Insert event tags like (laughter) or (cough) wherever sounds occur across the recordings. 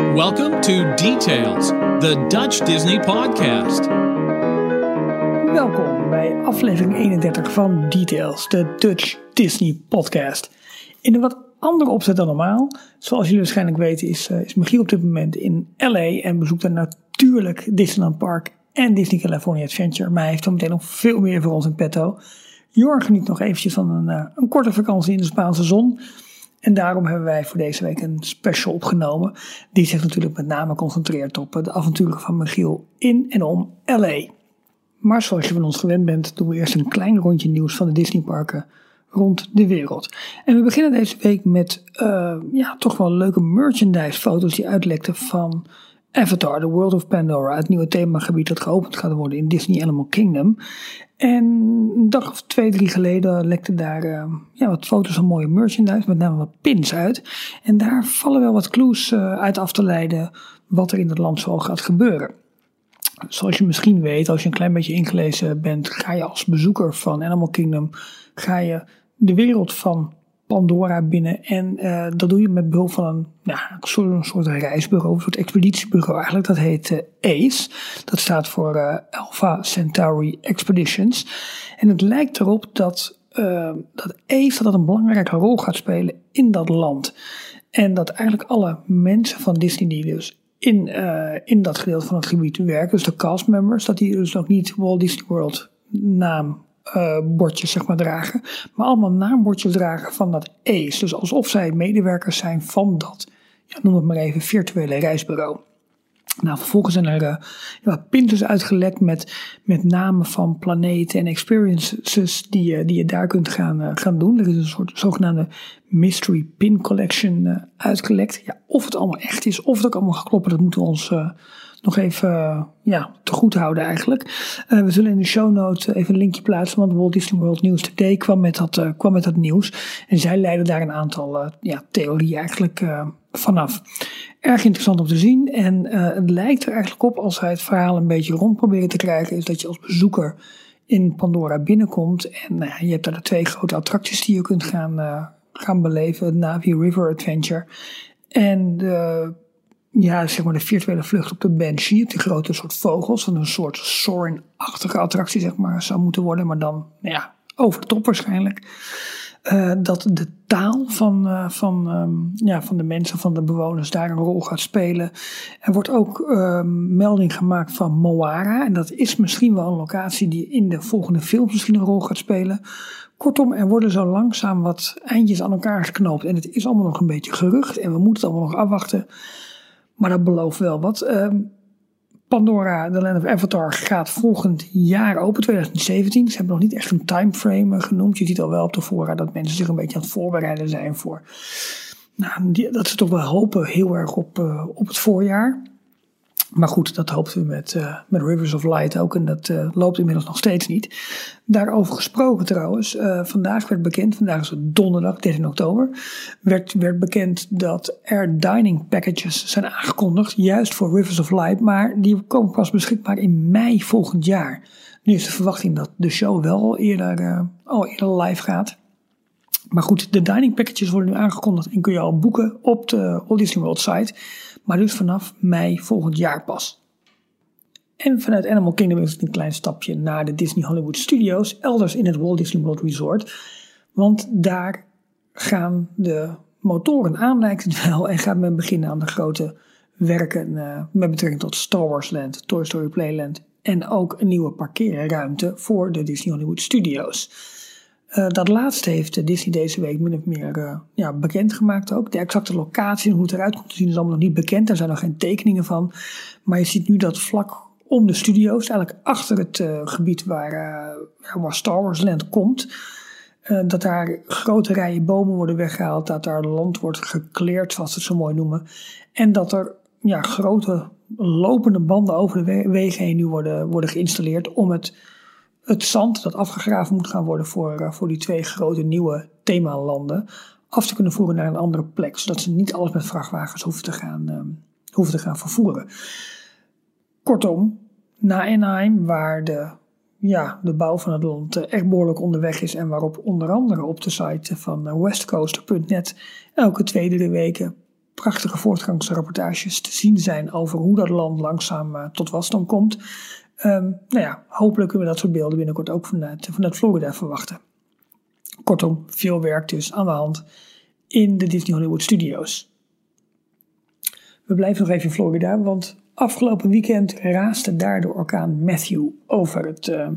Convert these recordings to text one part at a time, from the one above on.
Welcome to Details, the Dutch Disney podcast. Welkom bij aflevering 31 van Details, de Dutch Disney podcast. In een wat andere opzet dan normaal. Zoals jullie waarschijnlijk weten is, uh, is Michiel op dit moment in LA en bezoekt daar natuurlijk Disneyland Park en Disney California Adventure. Maar hij heeft zo meteen nog veel meer voor ons in petto. Jorgen geniet nog eventjes van een, uh, een korte vakantie in de Spaanse zon. En daarom hebben wij voor deze week een special opgenomen. Die zich natuurlijk met name concentreert op de avonturen van Michiel in en om LA. Maar zoals je van ons gewend bent, doen we eerst een klein rondje nieuws van de Disneyparken rond de wereld. En we beginnen deze week met uh, ja, toch wel leuke merchandise foto's die uitlekten van Avatar, The World of Pandora, het nieuwe themagebied dat geopend gaat worden in Disney Animal Kingdom. En een dag of twee, drie geleden lekte daar uh, ja, wat foto's van mooie merchandise, met name wat pins uit. En daar vallen wel wat clues uh, uit af te leiden wat er in het land zo gaat gebeuren. Zoals je misschien weet, als je een klein beetje ingelezen bent, ga je als bezoeker van Animal Kingdom, ga je de wereld van Pandora binnen. En uh, dat doe je met behulp van een, ja, een, soort, reisbureau, een soort expeditiebureau eigenlijk. Dat heet uh, ACE. Dat staat voor uh, Alpha Centauri Expeditions. En het lijkt erop dat, dat ACE dat een belangrijke rol gaat spelen in dat land. En dat eigenlijk alle mensen van Disney die dus in, in dat gedeelte van het gebied werken, dus de castmembers, dat die dus ook niet Walt Disney World naam uh, bordjes zeg maar, dragen. Maar allemaal naambordjes dragen van dat ACE. Dus alsof zij medewerkers zijn van dat, ja, noem het maar even, virtuele reisbureau. Nou, vervolgens zijn er uh, ja, pinters uitgelekt met, met namen van planeten en experiences die, uh, die je daar kunt gaan, uh, gaan doen. Er is een soort zogenaamde mystery pin collection uitgelekt. Ja, of het allemaal echt is, of het ook allemaal gekloppen, dat moeten we ons nog even ja, te goed houden eigenlijk. Uh, we zullen in de show notes even een linkje plaatsen, want Walt Disney World News Today kwam met dat, uh, kwam met dat nieuws. En zij leiden daar een aantal ja, theorieën eigenlijk vanaf. Erg interessant om te zien. En het lijkt er eigenlijk op, als wij het verhaal een beetje rond proberen te krijgen, is dat je als bezoeker in Pandora binnenkomt. En nou je hebt daar de twee grote attracties die je kunt gaan, gaan beleven. Navi River Adventure. En de ja, zeg maar de virtuele vlucht op de Banshee. Die grote soort vogels. Van een soort Soarin-achtige attractie, zeg maar, zou moeten worden. Maar dan, nou ja, over top waarschijnlijk. Uh, dat de taal van, uh, van, um, ja, van de mensen, van de bewoners daar een rol gaat spelen. Er wordt ook uh, melding gemaakt van Moara. En dat is misschien wel een locatie die in de volgende films misschien een rol gaat spelen. Kortom, er worden zo langzaam wat eindjes aan elkaar geknoopt. En het is allemaal nog een beetje gerucht. En we moeten het allemaal nog afwachten. Maar dat belooft wel wat. Um, Pandora, The Land of Avatar, gaat volgend jaar open, 2017. Ze hebben nog niet echt een timeframe genoemd. Je ziet al wel op de voorraad dat mensen zich een beetje aan het voorbereiden zijn voor. Nou, dat ze toch wel hopen heel erg op, uh, op het voorjaar. Maar goed, dat hoopten we met, uh, met Rivers of Light ook en dat uh, loopt inmiddels nog steeds niet. Daarover gesproken trouwens, uh, vandaag werd bekend, vandaag is het donderdag 13 oktober, werd, werd bekend dat er dining packages zijn aangekondigd, juist voor Rivers of Light, maar die komen pas beschikbaar in mei volgend jaar. Nu is de verwachting dat de show wel eerder, al eerder live gaat. Maar goed, de dining packages worden nu aangekondigd en kun je al boeken op de Walt World site maar dus vanaf mei volgend jaar pas. En vanuit Animal Kingdom is het een klein stapje naar de Disney Hollywood Studios, elders in het Walt Disney World Resort. Want daar gaan de motoren aan, lijkt het wel, en gaat men beginnen aan de grote werken uh, met betrekking tot Star Wars Land, Toy Story Playland en ook een nieuwe parkeerruimte voor de Disney Hollywood Studios. Uh, dat laatste heeft Disney deze week min of meer uh, ja, bekendgemaakt ook. De exacte locatie en hoe het eruit komt te zien is allemaal nog niet bekend. Er zijn nog geen tekeningen van. Maar je ziet nu dat vlak om de studio's, eigenlijk achter het uh, gebied waar, waar Star Wars Land komt, dat daar grote rijen bomen worden weggehaald, dat daar land wordt gekleerd, zoals ze het zo mooi noemen. En dat er ja, grote lopende banden over de wegen heen nu worden, worden geïnstalleerd om het het zand dat afgegraven moet gaan worden voor, uh, voor die twee grote nieuwe themalanden af te kunnen voeren naar een andere plek. Zodat ze niet alles met vrachtwagens hoeven te gaan, uh, hoeven te gaan vervoeren. Kortom, na Anaheim, waar de, ja, de bouw van het land echt behoorlijk onderweg is. En waarop onder andere op de site van westcoaster.net elke twee, drie weken prachtige voortgangsrapportages te zien zijn over hoe dat land langzaam tot wasdom komt. Um, nou ja, hopelijk kunnen we dat soort beelden binnenkort ook vanuit, vanuit Florida verwachten. Kortom, veel werk dus aan de hand in de Disney Hollywood Studios. We blijven nog even in Florida, want afgelopen weekend raasde daar de orkaan Matthew over, het, uh,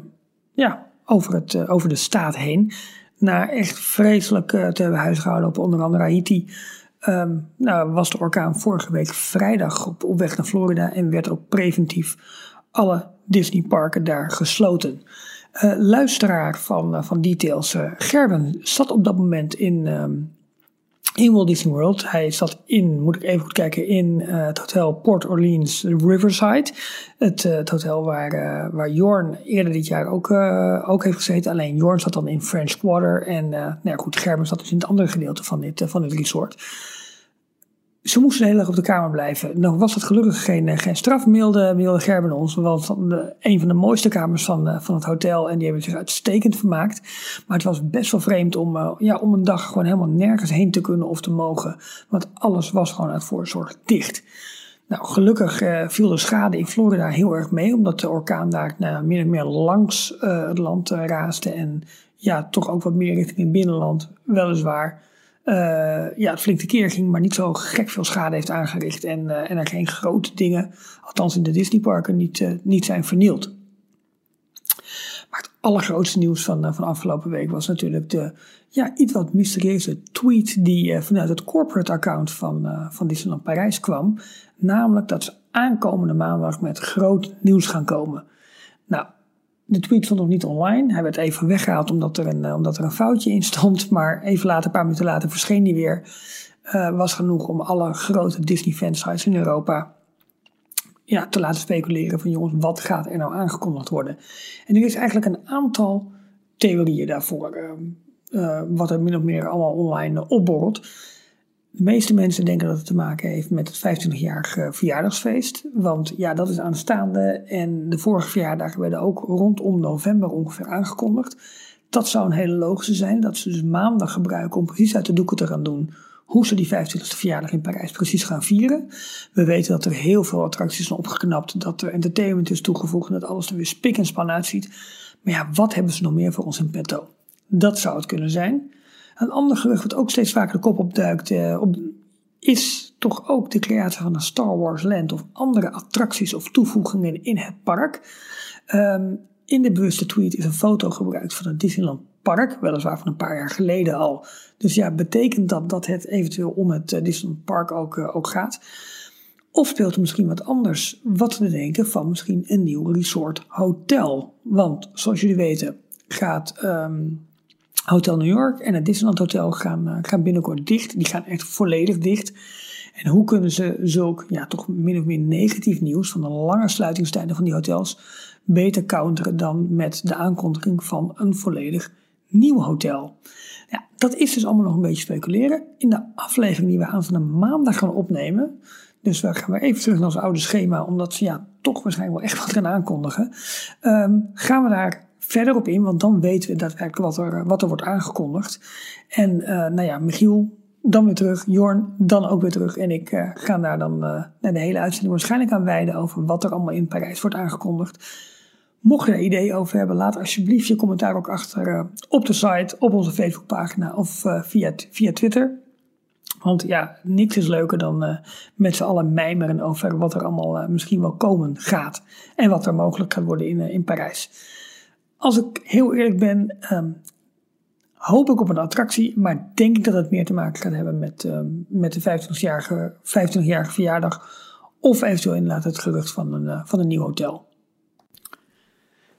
ja, over, het, uh, over de staat heen. Na echt vreselijk uh, te hebben huisgehouden op onder andere Haiti. Um, nou, was de orkaan vorige week vrijdag op, op weg naar Florida en werd ook preventief alle Disneyparken daar gesloten. Uh, luisteraar van, uh, van Details, uh, Gerben, zat op dat moment in, um, in Walt Disney World. Hij zat in, moet ik even goed kijken, in het hotel Port Orleans Riverside. Het, het hotel waar, waar Jorn eerder dit jaar ook, ook heeft gezeten. Alleen Jorn zat dan in French Quarter. En nou ja, goed, Gerben zat dus in het andere gedeelte van dit, van dit resort ze moesten heel erg op de kamer blijven. Nou was het gelukkig geen, eh, geen straf, mailde, mailde Gerben ons. Want een van de mooiste kamers van, eh, van het hotel. En die hebben zich uitstekend vermaakt. Maar het was best wel vreemd om, ja, om een dag gewoon helemaal nergens heen te kunnen of te mogen. Want alles was gewoon uit voorzorg dicht. Nou, gelukkig viel de schade in Florida heel erg mee. Omdat de orkaan daar nou, meer en meer langs het land raasde. En ja, toch ook wat meer richting het binnenland. Weliswaar ja, het flink tekeer ging, maar niet zo gek veel schade heeft aangericht. En, uh, en er geen grote dingen, althans in de Disneyparken, niet, uh, niet zijn vernield. Maar het allergrootste nieuws van, van afgelopen week was natuurlijk de ja, iets wat mysterieuze tweet die vanuit het corporate account van, van Disneyland Parijs kwam. Namelijk dat ze aankomende maandag met groot nieuws gaan komen. De tweet stond nog niet online. Hij werd even weggehaald omdat er een, eh, omdat er een foutje in stond. (laughs) Maar even later, een paar minuten later, verscheen hij weer. Uh, was genoeg om alle grote Disney fansites in Europa ja, te laten speculeren van jongens, wat gaat er nou aangekondigd worden? En er is eigenlijk een aantal theorieën daarvoor. Uh, wat er min of meer allemaal online opborrelt. De meeste mensen denken dat het te maken heeft met het 25-jarige verjaardagsfeest. Want ja, dat is aanstaande. En de vorige verjaardagen werden ook rondom november ongeveer aangekondigd. Dat zou een hele logische zijn. Dat ze dus maandag gebruiken om precies uit de doeken te gaan doen hoe ze die 25e verjaardag in Parijs precies gaan vieren. We weten dat er heel veel attracties zijn opgeknapt, dat er entertainment is toegevoegd en dat alles er weer spik en span uitziet. Maar ja, wat hebben ze nog meer voor ons in petto? Dat zou het kunnen zijn. Een ander gerucht wat ook steeds vaker de kop opduikt, eh, op, is toch ook de creatie van een Star Wars Land of andere attracties of toevoegingen in het park. Um, in de bewuste tweet is een foto gebruikt van het Disneyland Park, weliswaar van een paar jaar geleden al. Dus ja, betekent dat dat het eventueel om het uh, Disneyland Park ook, uh, ook gaat? Of speelt er misschien wat anders? Wat te denken van misschien een nieuw resort hotel? Want zoals jullie weten gaat um, Hotel New York en het Disneyland Hotel gaan, uh, gaan binnenkort dicht. Die gaan echt volledig dicht. En hoe kunnen ze zulk, ja, toch min of meer negatief nieuws van de lange sluitingstijden van die hotels beter counteren dan met de aankondiging van een volledig nieuw hotel? Ja, dat is dus allemaal nog een beetje speculeren. In de aflevering die we aan van de maandag gaan opnemen, dus we gaan weer even terug naar ons oude schema, omdat ze ja, toch waarschijnlijk wel echt wat gaan aankondigen, um, gaan we daar verder op in, want dan weten we daadwerkelijk wat er, wat er wordt aangekondigd. En uh, nou ja, Michiel, dan weer terug, Jorn, dan ook weer terug. En ik uh, ga daar dan uh, de hele uitzending waarschijnlijk aan wijden over wat er allemaal in Parijs wordt aangekondigd. Mocht je er ideeën over hebben, laat alsjeblieft je commentaar ook achter op de site, op onze Facebookpagina of via, via Twitter. Want ja, niks is leuker dan met z'n allen mijmeren over wat er allemaal misschien wel komen gaat. En wat er mogelijk gaat worden in, in Parijs. Als ik heel eerlijk ben, um, hoop ik op een attractie, maar denk ik dat het meer te maken gaat hebben met, um, met de 25-jarige 25 verjaardag. Of eventueel inderdaad het gerucht van een, uh, van een nieuw hotel.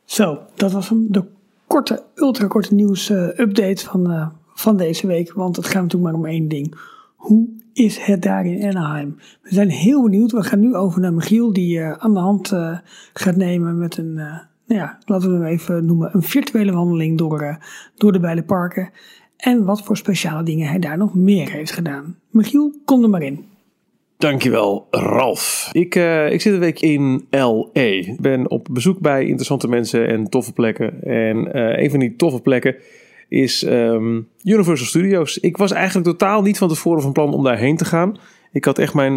Zo, dat was hem. De korte, ultra korte nieuws uh, update van, uh, van deze week. Want het gaat natuurlijk maar om één ding. Hoe is het daar in Anaheim? We zijn heel benieuwd. We gaan nu over naar Michiel, die aan de hand gaat nemen met een ja, laten we hem even noemen, een virtuele wandeling door, uh, door de beide parken. En wat voor speciale dingen hij daar nog meer heeft gedaan. Michiel, kom er maar in. Dankjewel, Ralf. Ik, uh, ik zit een week in LA. Ik ben op bezoek bij interessante mensen en toffe plekken. En uh, een van die toffe plekken is um, Universal Studios. Ik was eigenlijk totaal niet van tevoren van plan om daarheen te gaan. Ik had echt mijn,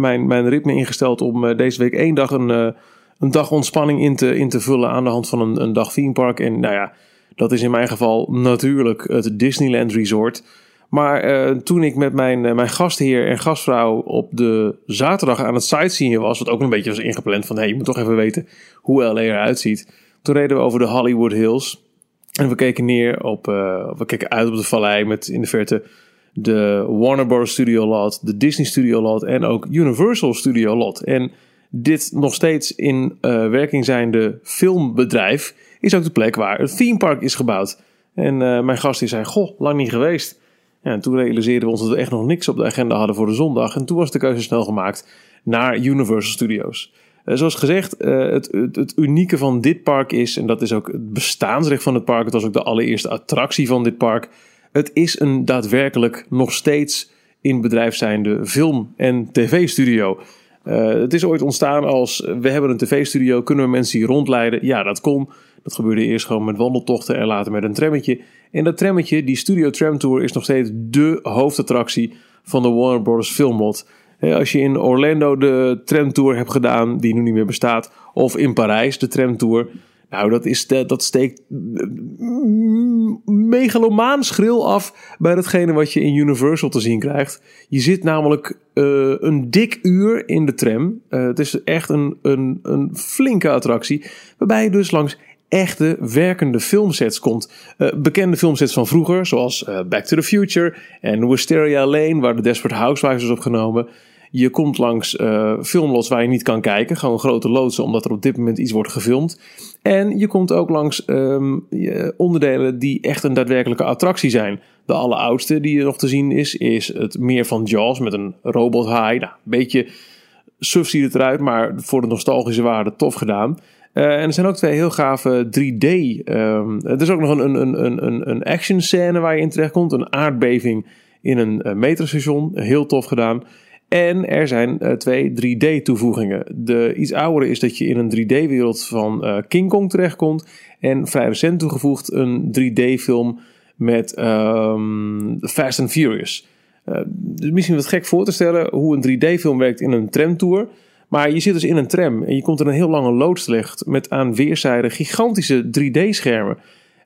mijn, mijn ritme ingesteld om deze week één dag een, een dag ontspanning in te, in te vullen aan de hand van een, een dag theme park. En nou ja, dat is in mijn geval natuurlijk het Disneyland Resort. Maar toen ik met mijn, mijn gastheer en gastvrouw op de zaterdag aan het sightseeing was, wat ook een beetje was ingepland van hey, je moet toch even weten hoe LA eruit ziet. Toen reden we over de Hollywood Hills. En we keken neer op, we keken uit op de vallei met in de verte de Warner Bros. Studio Lot, de Disney Studio Lot en ook Universal Studio Lot. En dit nog steeds in uh, werking zijnde filmbedrijf is ook de plek waar het theme park is gebouwd. En uh, mijn gast die goh, lang niet geweest. Ja, en toen realiseerden we ons dat we echt nog niks op de agenda hadden voor de zondag. En toen was de keuze snel gemaakt naar Universal Studios. Uh, zoals gezegd, het, het, het, unieke van dit park is, en dat is ook het bestaansrecht van het park. Het was ook de allereerste attractie van dit park het is een daadwerkelijk nog steeds in bedrijf zijnde film- en tv-studio. Uh, het is ooit ontstaan als we hebben een tv-studio, kunnen we mensen hier rondleiden? Ja, dat kon. Dat gebeurde eerst gewoon met wandeltochten en later met een trammetje. En dat trammetje, die Studio Tram Tour, is nog steeds de hoofdattractie van de Warner Bros. Filmlot. Als je in Orlando de tramtour hebt gedaan, die nu niet meer bestaat, of in Parijs de tramtour, nou, dat, is, dat steekt megalomaan schril af bij datgene wat je in Universal te zien krijgt. Je zit namelijk uh, een dik uur in de tram. Uh, het is echt een, een, een flinke attractie. Waarbij je dus langs echte werkende filmsets komt. Uh, bekende filmsets van vroeger, zoals Back to the Future en Wisteria Lane, waar de Desperate Housewives is opgenomen. Je komt langs uh, filmlots waar je niet kan kijken. Gewoon grote loodsen, omdat er op dit moment iets wordt gefilmd. En je komt ook langs um, onderdelen die echt een daadwerkelijke attractie zijn. De alleroudste die er nog te zien is, is het meer van Jaws met een robot haai. Nou, een beetje suf ziet het eruit, maar voor de nostalgische waarde tof gedaan. Uh, en er zijn ook twee heel gave 3D. Um, ehm, er is ook nog een, een, een, een, action scène waar je in terecht komt. Een aardbeving in een uh, metrostation. Heel tof gedaan. En er zijn uh, twee 3D-toevoegingen. De iets oudere is dat je in een 3D-wereld van uh, King Kong terechtkomt. En vrij recent toegevoegd een 3D-film met um, Fast and Furious. Dus misschien wat gek voor te stellen hoe een 3D-film werkt in een tramtour. Maar je zit dus in een tram en je komt in een heel lange loods terecht met aan weerszijden gigantische 3D-schermen.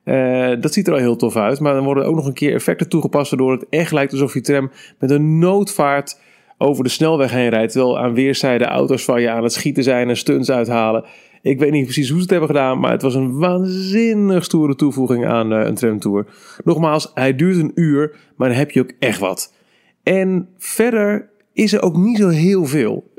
Uh, dat ziet er al heel tof uit, maar dan worden ook nog een keer effecten toegepast waardoor het echt lijkt alsof je tram met een noodvaart over de snelweg heen rijdt. Terwijl aan weerszijden auto's van je aan het schieten zijn en stunts uithalen. Ik weet niet precies hoe ze het hebben gedaan, maar het was een waanzinnig stoere toevoeging aan uh, een tramtour. Nogmaals, hij duurt een uur, maar dan heb je ook echt wat. En verder is er ook niet zo heel veel.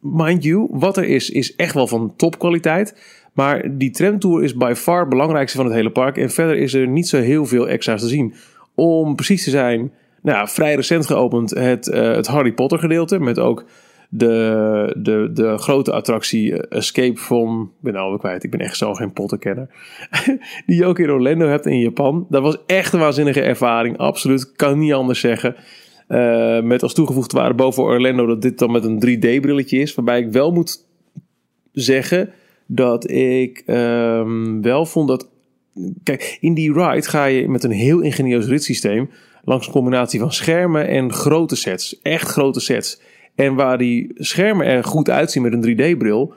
Mind you, wat er is, is echt wel van topkwaliteit. Maar die tramtour is by far het belangrijkste van het hele park. En verder is er niet zo heel veel extra's te zien. Om precies te zijn, nou, vrij recent geopend het, uh, het Harry Potter gedeelte. Met ook de, de, de grote attractie eh, Escape from... Ik ben alweer kwijt, ik ben echt zo geen Potterkenner. (laughs) die je ook in Orlando hebt in Japan. Dat was echt een waanzinnige ervaring. Absoluut, kan niet anders zeggen. Uh, met als toegevoegd waren boven Orlando dat dit dan met een 3D-brilletje is. Waarbij ik wel moet zeggen dat ik um, wel vond dat... Kijk, in die ride ga je met een heel ingenieus ritssysteem langs een combinatie van schermen en grote sets. Echt grote sets. En waar die schermen er goed uitzien met een 3D-bril.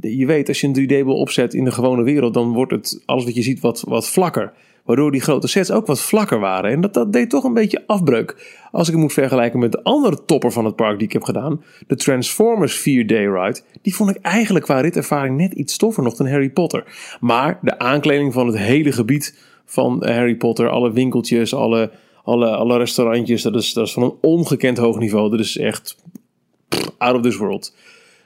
Je weet, als je een 3D-bril opzet in de gewone wereld, dan wordt het alles wat je ziet wat, wat vlakker. Waardoor die grote sets ook wat vlakker waren. En dat, dat deed toch een beetje afbreuk. Als ik het moet vergelijken met de andere topper van het park die ik heb gedaan. De Transformers 4D Ride. Die vond ik eigenlijk qua ritervaring net iets toffer nog dan Harry Potter. Maar de aankleding van het hele gebied van Harry Potter. Alle winkeltjes, alle alle, alle restaurantjes, dat is, dat is van een ongekend hoog niveau. Dat is echt out of this world.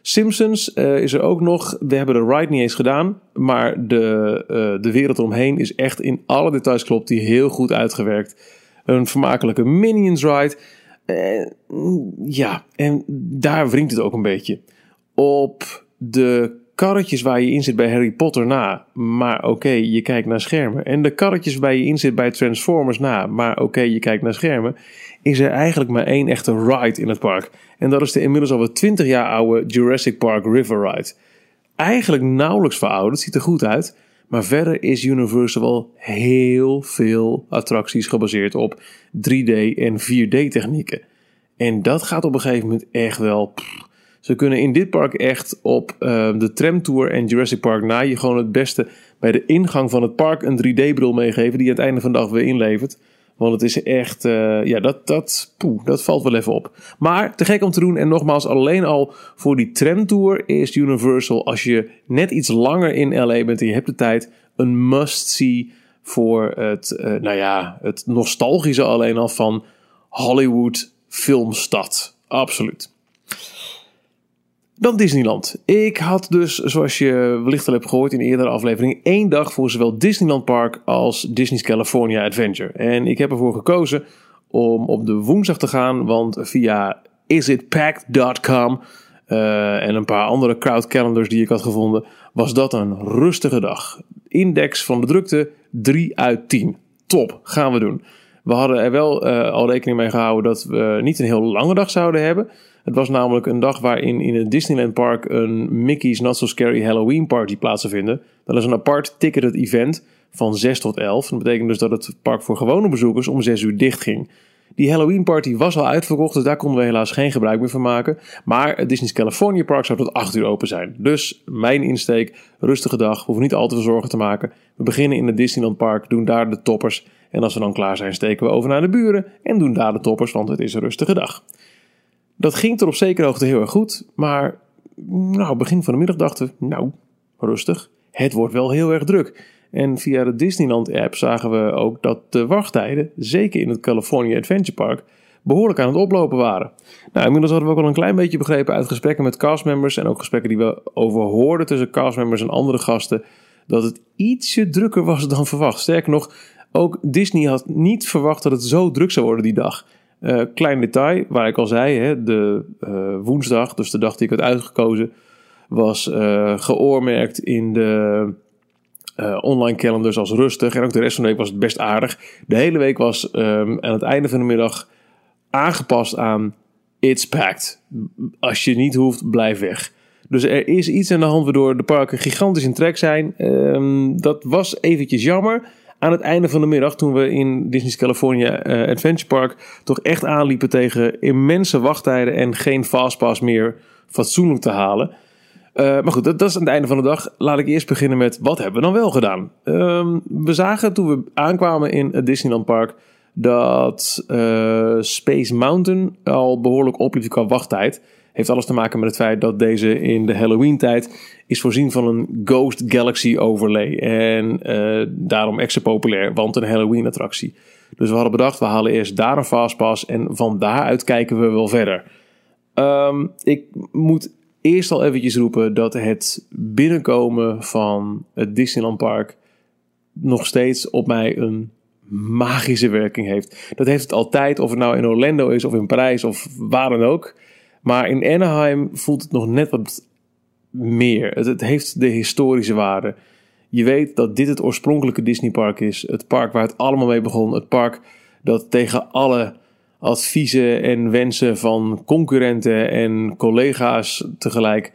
Simpsons uh, is er ook nog. We hebben de ride niet eens gedaan. Maar de, uh, de wereld eromheen is echt in alle details klopt. Die heel goed uitgewerkt. Een vermakelijke Minions ride. Ja, en daar wringt het ook een beetje. Op de karretjes waar je in zit bij Harry Potter na, maar oké, je kijkt naar schermen. En de karretjes waar je in zit bij Transformers na, maar oké, je kijkt naar schermen. Is er eigenlijk maar één echte ride in het park. En dat is de inmiddels alweer 20 jaar oude Jurassic Park River Ride. Eigenlijk nauwelijks verouderd, ziet er goed uit. Maar verder is Universal heel veel attracties gebaseerd op 3D en 4D technieken. En dat gaat op een gegeven moment echt wel. Ze kunnen in dit park echt op uh, de tramtour en Jurassic Park na je gewoon het beste bij de ingang van het park een 3D-bril meegeven die je aan het einde van de dag weer inlevert. Want het is echt, uh, ja, dat, dat, poeh, dat valt wel even op. Maar te gek om te doen. En nogmaals, alleen al voor die tramtour is Universal, als je net iets langer in LA bent en je hebt de tijd, een must-see voor het, uh, nou ja, het nostalgische alleen al van Hollywood filmstad. Absoluut. Dan Disneyland. Ik had dus, zoals je wellicht al hebt gehoord in eerdere afleveringen, één dag voor zowel Disneyland Park als Disney's California Adventure. En ik heb ervoor gekozen om op de woensdag te gaan, want via isitpacked.com uh, en een paar andere crowd calendars die ik had gevonden, was dat een rustige dag. Index van de drukte 3 uit 10. Top, gaan we doen. We hadden er wel uh, al rekening mee gehouden dat we niet een heel lange dag zouden hebben. Het was namelijk een dag waarin in het Disneyland Park een Mickey's Not So Scary Halloween Party plaats zou vinden. Dat is een apart ticketed event van 6 tot 11. Dat betekent dus dat het park voor gewone bezoekers om 6 uur dicht ging. Die Halloween party was al uitverkocht, dus daar konden we helaas geen gebruik meer van maken. Maar het Disney's California Park zou tot 8 uur open zijn. Dus mijn insteek, rustige dag, hoeven niet al te veel zorgen te maken. We beginnen in het Disneyland Park, doen daar de toppers. En als we dan klaar zijn, steken we over naar de buren en doen daar de toppers, want het is een rustige dag. Dat ging tot op zekere hoogte heel erg goed, maar nou, begin van de middag dachten we, nou, rustig, het wordt wel heel erg druk. En via de Disneyland-app zagen we ook dat de wachttijden, zeker in het California Adventure Park, behoorlijk aan het oplopen waren. Nou, inmiddels hadden we ook al een klein beetje begrepen uit gesprekken met castmembers en ook gesprekken die we overhoorden tussen castmembers en andere gasten, dat het ietsje drukker was dan verwacht. Sterker nog, ook Disney had niet verwacht dat het zo druk zou worden die dag. Uh, klein detail, waar ik al zei, hè, de uh, woensdag, dus de dag die ik had uitgekozen, was uh, geoormerkt in de online calendars als rustig. En ook de rest van de week was het best aardig. De hele week was um, aan het einde van de middag aangepast aan It's packed. Als je niet hoeft, blijf weg. Dus er is iets aan de hand waardoor de parken gigantisch in trek zijn. Um, dat was eventjes jammer aan het einde van de middag, toen we in Disney's California uh, Adventure Park toch echt aanliepen tegen immense wachttijden en geen fastpass meer fatsoenlijk te halen. Uh, maar goed, dat, is aan het einde van de dag. Laat ik eerst beginnen met wat hebben we dan wel gedaan? Uh, we zagen toen we aankwamen in het Disneyland Park dat uh, Space Mountain al behoorlijk opliep qua wachttijd. Heeft alles te maken met het feit dat deze in de Halloween-tijd is voorzien van een Ghost Galaxy overlay. En uh, daarom extra populair, want een Halloween-attractie. Dus we hadden bedacht, we halen eerst daar een fastpass en van daaruit kijken we wel verder. Um, ik moet eerst al eventjes roepen dat het binnenkomen van het Disneyland Park nog steeds op mij een magische werking heeft. Dat heeft het altijd, of het nou in Orlando is of in Parijs of waar dan ook. Maar in Anaheim voelt het nog net wat meer. Het, heeft de historische waarde. Je weet dat dit het oorspronkelijke Disneypark is. Het park waar het allemaal mee begon. Het park dat tegen alle adviezen en wensen van concurrenten en collega's tegelijk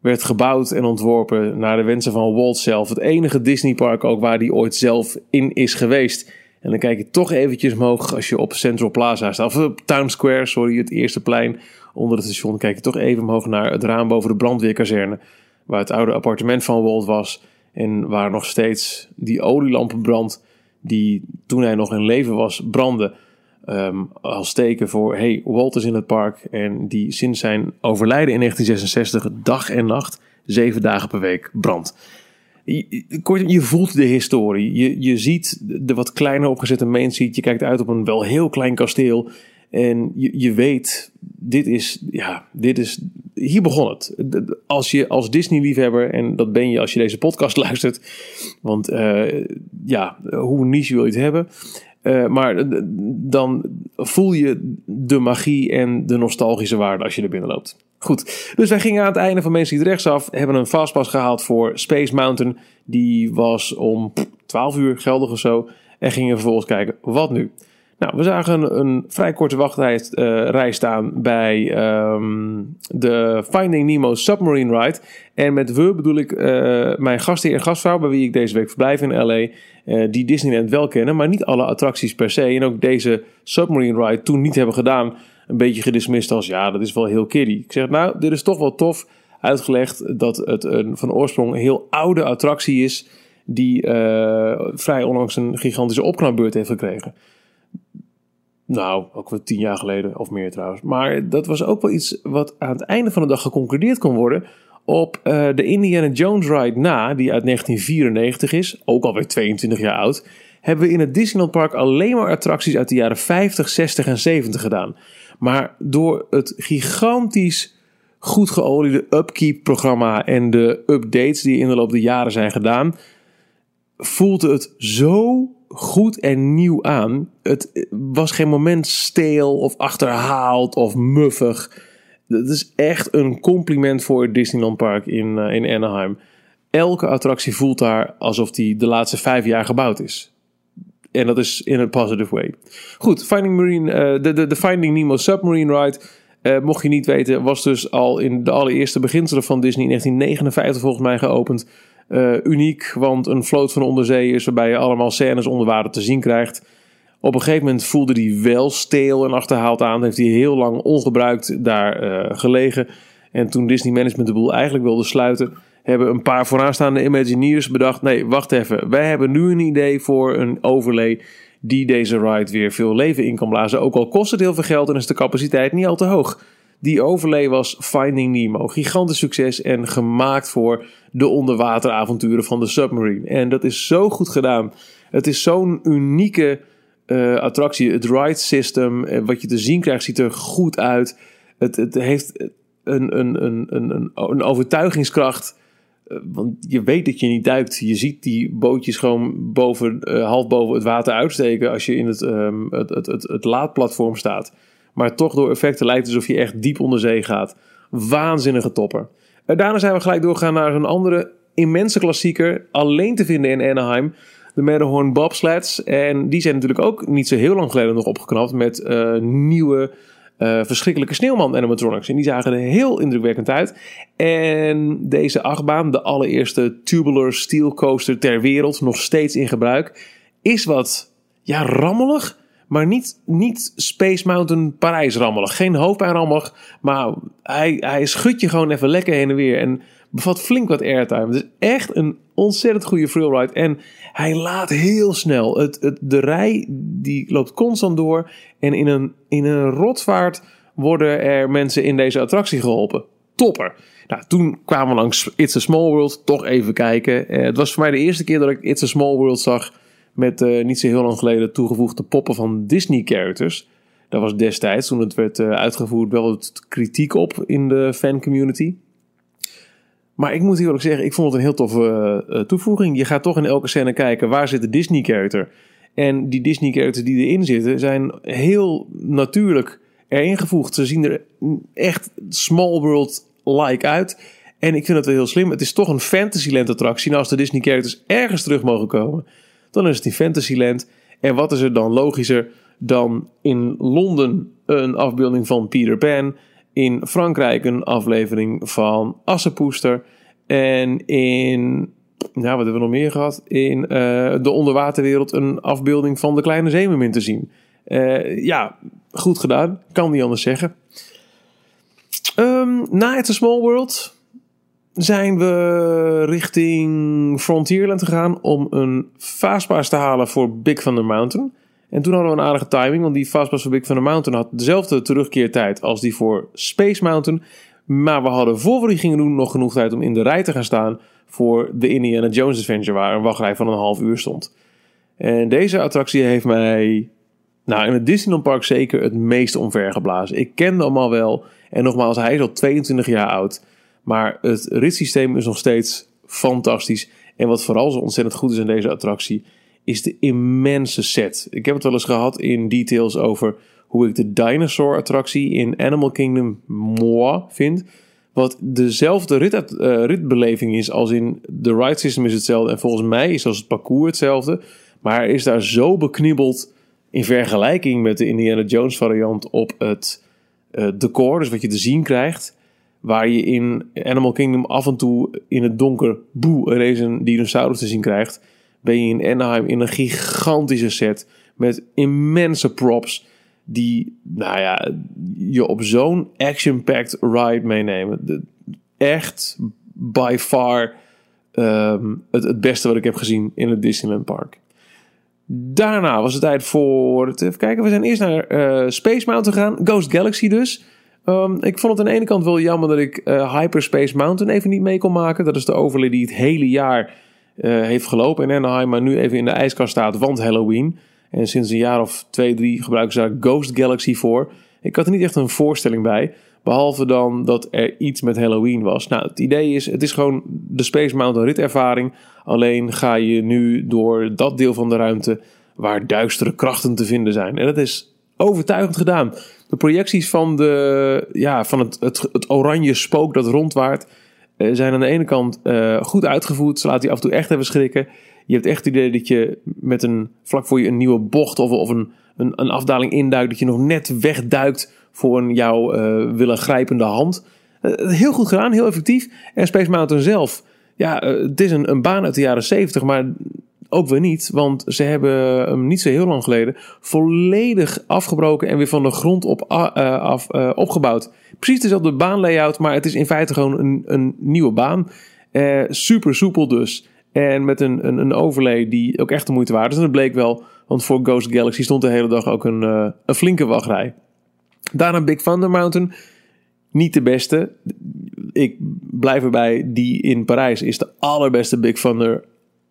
werd gebouwd en ontworpen naar de wensen van Walt zelf. Het enige Disneypark ook waar hij ooit zelf in is geweest. En dan kijk je toch eventjes omhoog als je op Central Plaza staat. Of op Town Square, sorry, het eerste plein onder het station. kijk je toch even omhoog naar het raam boven de brandweerkazerne. Waar het oude appartement van Walt was. En waar nog steeds die olielampen brandt. Die toen hij nog in leven was, brandde. Um, als teken voor, hey, Walt is in het park. En die sinds zijn overlijden in 1966 dag en nacht, zeven dagen per week, brandt. Kortom, je voelt de historie. Je, je ziet de wat kleiner opgezette Main. Je kijkt uit op een wel heel klein kasteel. En je, je weet, dit is, ja, dit is, hier begon het. Als je als Disney-liefhebber, en dat ben je als je deze podcast (laughs) luistert, want uh, ja, hoe niche wil je het hebben? Uh, maar dan voel je de magie en de nostalgische waarde als je er binnen loopt. Goed, dus wij gingen aan het einde van Main Street rechtsaf, hebben een fastpass gehaald voor Space Mountain. Die was om 12 uur geldig of zo. En gingen vervolgens kijken, wat nu? Nou, we zagen een vrij korte wachtrij uh, staan bij um, de Finding Nemo Submarine Ride. En met we bedoel ik uh, mijn gastheer en gastvrouw, bij wie ik deze week verblijf in LA, uh, die Disneyland wel kennen, maar niet alle attracties per se. En ook deze Submarine Ride toen niet hebben gedaan, een beetje gedismist als ja, dat is wel heel kiddie. Ik zeg nou, dit is toch wel tof uitgelegd dat het een van oorsprong een heel oude attractie is die vrij onlangs een gigantische opknapbeurt heeft gekregen. Nou, ook wel tien jaar geleden of meer trouwens. Maar dat was ook wel iets wat aan het einde van de dag geconcludeerd kon worden op uh, de Indiana Jones ride na, die uit 1994 is, ook alweer 22 jaar oud, hebben we in het Disneyland Park alleen maar attracties uit de jaren 50, 60 en 70 gedaan. Maar door het gigantisch goed geoliede upkeep programma en de updates die in de loop der jaren zijn gedaan, voelde het zo goed en nieuw aan. Het was geen moment steel of achterhaald of muffig. Het is echt een compliment voor het Disneyland Park in, uh, in Anaheim. Elke attractie voelt daar alsof die de laatste vijf jaar gebouwd is. En dat is in een positive way. Goed, Finding Marine, uh, de, de, de Finding Nemo Submarine Ride. Uh, mocht je niet weten, was dus al in de allereerste beginselen van Disney in 1959 volgens mij geopend. Uh, uniek, want een vloot van onderzee is waarbij je allemaal scènes onder water te zien krijgt. Op een gegeven moment voelde hij wel steel en achterhaald aan. Heeft hij heel lang ongebruikt daar uh, gelegen. En toen Disney Management de boel eigenlijk wilde sluiten, hebben een paar vooraanstaande Imagineers bedacht: nee, wacht even. Wij hebben nu een idee voor een overlay die deze ride weer veel leven in kan blazen. Ook al kost het heel veel geld en is de capaciteit niet al te hoog. Die overlay was Finding Nemo. Gigantisch succes en gemaakt voor de onderwateravonturen van de submarine. En dat is zo goed gedaan. Het is zo'n unieke uh, attractie. Het ride system, uh, wat je te zien krijgt, ziet er goed uit. Het, het heeft een, een, een, een, een overtuigingskracht. Uh, want je weet dat je niet duikt. Je ziet die bootjes gewoon boven, half boven het water uitsteken als je in het, um, het, het, het, het laadplatform staat. Maar toch door effecten lijkt alsof je echt diep onder zee gaat. Waanzinnige topper. daarna zijn we gelijk doorgegaan naar een andere immense klassieker. Alleen te vinden in Anaheim de Matterhorn bobsleds. En die zijn natuurlijk ook niet zo heel lang geleden nog opgeknapt met uh, nieuwe uh, verschrikkelijke sneeuwman animatronics. En die zagen er heel indrukwekkend uit. En deze achtbaan, de allereerste tubular steel coaster ter wereld, nog steeds in gebruik, is wat ja, rammelig. Maar niet, niet Space Mountain Parijs rammelig. Geen hoofdpijn rammelig. Maar hij, hij schudt je gewoon even lekker heen en weer. En bevat flink wat airtime. Het is echt een ontzettend goede ride En hij laat heel snel. Het, het, de rij die loopt constant door. En in een, in een rotvaart worden er mensen in deze attractie geholpen. Topper. Nou, toen kwamen we langs It's a Small World. Toch even kijken. Eh, het was voor mij de eerste keer dat ik It's a Small World zag. Met uh, niet zo heel lang geleden toegevoegde poppen van Disney characters. Dat was destijds, toen het werd uh, uitgevoerd, wel het kritiek op in de fan community. Maar ik moet eerlijk zeggen, ik vond het een heel toffe uh, toevoeging. Je gaat toch in elke scène kijken waar zit de Disney character. En die Disney characters die erin zitten zijn heel natuurlijk erin gevoegd. Ze zien er echt small world-like uit. En ik vind het wel heel slim. Het is toch een Fantasyland attractie. Nou, als de Disney characters ergens terug mogen komen, dan is het in Fantasyland. En wat is er dan logischer dan in Londen een afbeelding van Peter Pan in Frankrijk een aflevering van Assepoester. En in, nou wat hebben we nog meer gehad? In uh, de onderwaterwereld een afbeelding van de kleine zeemermin te zien. Uh, ja, goed gedaan. Kan niet anders zeggen. Um, na It's Small World zijn we richting Frontierland gegaan om een Fastpass te halen voor Big Thunder Mountain. En toen hadden we een aardige timing, want die Fastpass voor Big Thunder Mountain had dezelfde terugkeertijd als die voor Space Mountain. Maar we hadden voor we die gingen doen nog genoeg tijd om in de rij te gaan staan voor de Indiana Jones Adventure, waar een wachtrij van een half uur stond. En deze attractie heeft mij, nou in het Disneyland Park zeker, het meest omvergeblazen. Ik kende hem al wel. En nogmaals, hij is al 22 jaar oud. Maar het ritssysteem is nog steeds fantastisch. En wat vooral zo ontzettend goed is aan deze attractie, is de immense set. Ik heb het wel eens gehad in details over hoe ik de dinosaur attractie in Animal Kingdom moi vind. Wat dezelfde rit, uh, ritbeleving is als in de ride system is hetzelfde. En volgens mij is als het parcours hetzelfde. Maar is daar zo beknibbeld in vergelijking met de Indiana Jones variant op het uh, decor. Dus wat je te zien krijgt. Waar je in Animal Kingdom af en toe in het donker boe ineens een dinosaurus te zien krijgt ben je in Anaheim in een gigantische set met immense props. die, nou ja, je op zo'n action-packed ride meenemen. Echt by far ehm, het, het beste wat ik heb gezien in het Disneyland Park. Daarna was het tijd voor. Even kijken, we zijn eerst naar uh, Space Mountain gegaan. Ghost Galaxy dus. Um, ik vond het aan de ene kant wel jammer dat ik uh, Hyperspace Mountain even niet mee kon maken. Dat is de overlay die het hele jaar uh, heeft gelopen in Anaheim, maar nu even in de ijskast staat, want Halloween. En sinds een jaar of twee, drie gebruiken ze daar Ghost Galaxy voor. Ik had er niet echt een voorstelling bij. Behalve dan dat er iets met Halloween was. Nou, het idee is, het is gewoon de Space Mountain ritervaring. Alleen ga je nu door dat deel van de ruimte waar duistere krachten te vinden zijn. En dat is overtuigend gedaan. De projecties van, de, ja, van het, het, oranje spook dat rondwaart eh, zijn aan de ene kant uh, goed uitgevoerd. Ze laten je af en toe echt even schrikken. Je hebt echt het idee dat je met een vlak voor je een nieuwe bocht of, of een, een, een afdaling induikt, dat je nog net wegduikt voor een jou uh, willen grijpende hand. heel goed gedaan, heel effectief. En Space Mountain zelf, ja, het is een, een baan uit de jaren 70, maar ook weer niet, want ze hebben hem niet zo heel lang geleden volledig afgebroken en weer van de grond op af, opgebouwd. Precies dezelfde baanlayout, maar het is in feite gewoon een, een nieuwe baan. super soepel dus. En met een, een, een overlay die ook echt de moeite waard is. En dat bleek wel, want voor Ghost Galaxy stond de hele dag ook een, een flinke wachtrij. Daarna Big Thunder Mountain. Niet de beste. Ik blijf erbij, die in Parijs is de allerbeste Big Thunder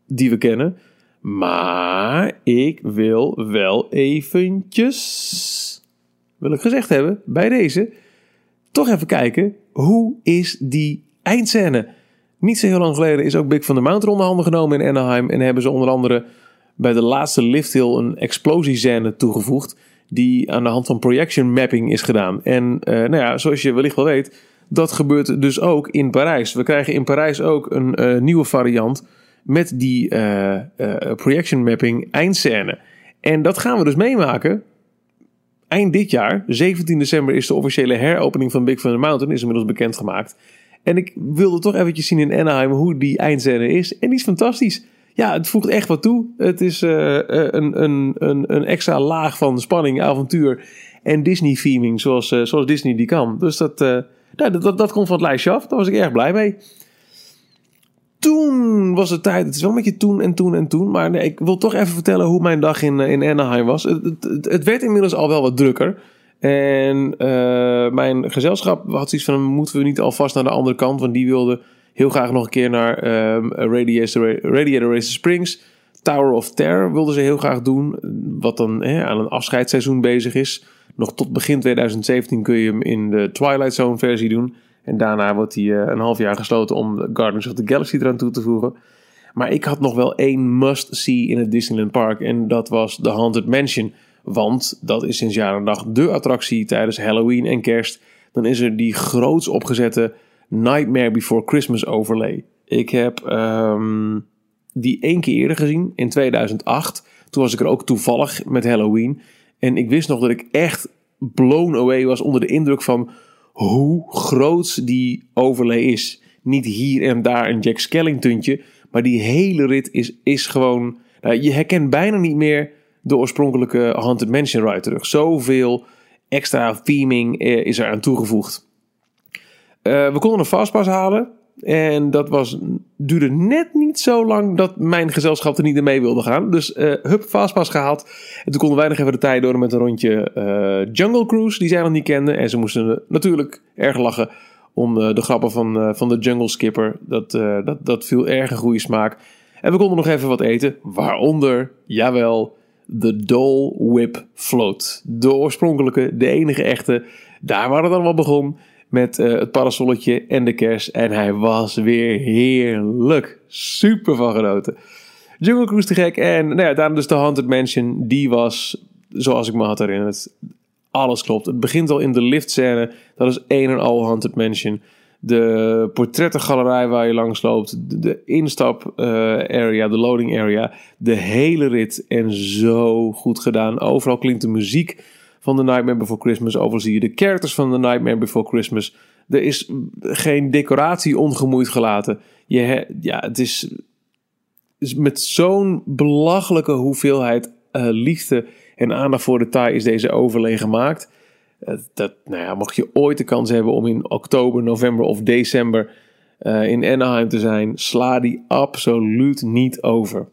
die we kennen. Maar ik wil wel eventjes, wil ik gezegd hebben, bij deze, toch even kijken, hoe is die eindscène? Niet zo heel lang geleden is ook Big van de Mountain onder handen genomen in Anaheim. En hebben ze onder andere bij de laatste lift hill een explosiescène toegevoegd. Die aan de hand van projection mapping is gedaan. En uh, nou ja, zoals je wellicht wel weet, dat gebeurt dus ook in Parijs. We krijgen in Parijs ook een uh, nieuwe variant met die uh, projection mapping eindscène. En dat gaan we dus meemaken eind dit jaar. 17 december is de officiële heropening van Big Thunder Mountain, is inmiddels bekendgemaakt. En ik wilde toch eventjes zien in Anaheim hoe die eindscène is. En die is fantastisch. Ja, het voegt echt wat toe. Het is uh, een, een, een, een extra laag van spanning, avontuur en Disney-theming zoals, zoals Disney die kan. Dus dat, uh, dat, dat, dat komt van het lijstje af. Daar was ik erg blij mee. Toen was het tijd. Het is wel een beetje toen en toen en toen. Maar nee, ik wil toch even vertellen hoe mijn dag in, in Anaheim was. Het, het, het werd inmiddels al wel wat drukker. En uh, mijn gezelschap had zoiets van: moeten we niet alvast naar de andere kant? Want die wilde heel graag nog een keer naar Radiator, Radiator Racer Springs. Tower of Terror wilden ze heel graag doen. Wat dan hè, aan een afscheidsseizoen bezig is. Nog tot begin 2017 kun je hem in de Twilight Zone versie doen. En daarna wordt hij uh, een half jaar gesloten om Guardians of the Galaxy eraan toe te voegen. Maar ik had nog wel één must-see in het Disneyland Park. En dat was The Haunted Mansion. Want dat is sinds jaar en dag de attractie tijdens Halloween en kerst. Dan is er die groots opgezette Nightmare Before Christmas overlay. Ik heb um, die één keer eerder gezien, in 2008. Toen was ik er ook toevallig met Halloween. En ik wist nog dat ik echt blown away was onder de indruk van hoe groot die overlay is. Niet hier en daar een Jack Skellingtontje, maar die hele rit is, is gewoon... Nou, je herkent bijna niet meer de oorspronkelijke Haunted Mansion ride terug. Zoveel extra theming eh, is er aan toegevoegd. Uh, we konden een fastpass halen. En dat was, duurde net niet zo lang dat mijn gezelschap er niet mee wilde gaan. Dus uh, hup, fastpass gehaald. En toen konden wij nog even de tijd door met een rondje uh, Jungle Cruise, die zij nog niet kenden. En ze moesten natuurlijk erg lachen om de grappen van, van de Jungle Skipper. Dat, dat, dat viel erg een goede smaak. En we konden nog even wat eten. Waaronder, jawel, de Dole Whip Float. De oorspronkelijke, de enige echte. Daar waar het allemaal begon. Met uh, het parasolletje en de kers. En hij was weer heerlijk. Super van genoten. Jungle Cruise te gek. En nou ja, daarna dus de Haunted Mansion. Die was, zoals ik me had herinnerd. Alles klopt. Het begint al in de liftscène. Dat is een en al Haunted Mansion de portrettengalerij waar je langs loopt, de instap uh, area, de loading area, de hele rit en zo goed gedaan. Overal klinkt de muziek van The Nightmare Before Christmas, overal zie je de characters van The Nightmare Before Christmas. Er is geen decoratie ongemoeid gelaten. Je, ja, het is, is met zo'n belachelijke hoeveelheid uh, liefde en aandacht voor detail is deze overleen gemaakt. Uh, dat, nou ja, mocht je ooit de kans hebben om in oktober, november of december uh, in Anaheim te zijn, sla die absoluut niet over.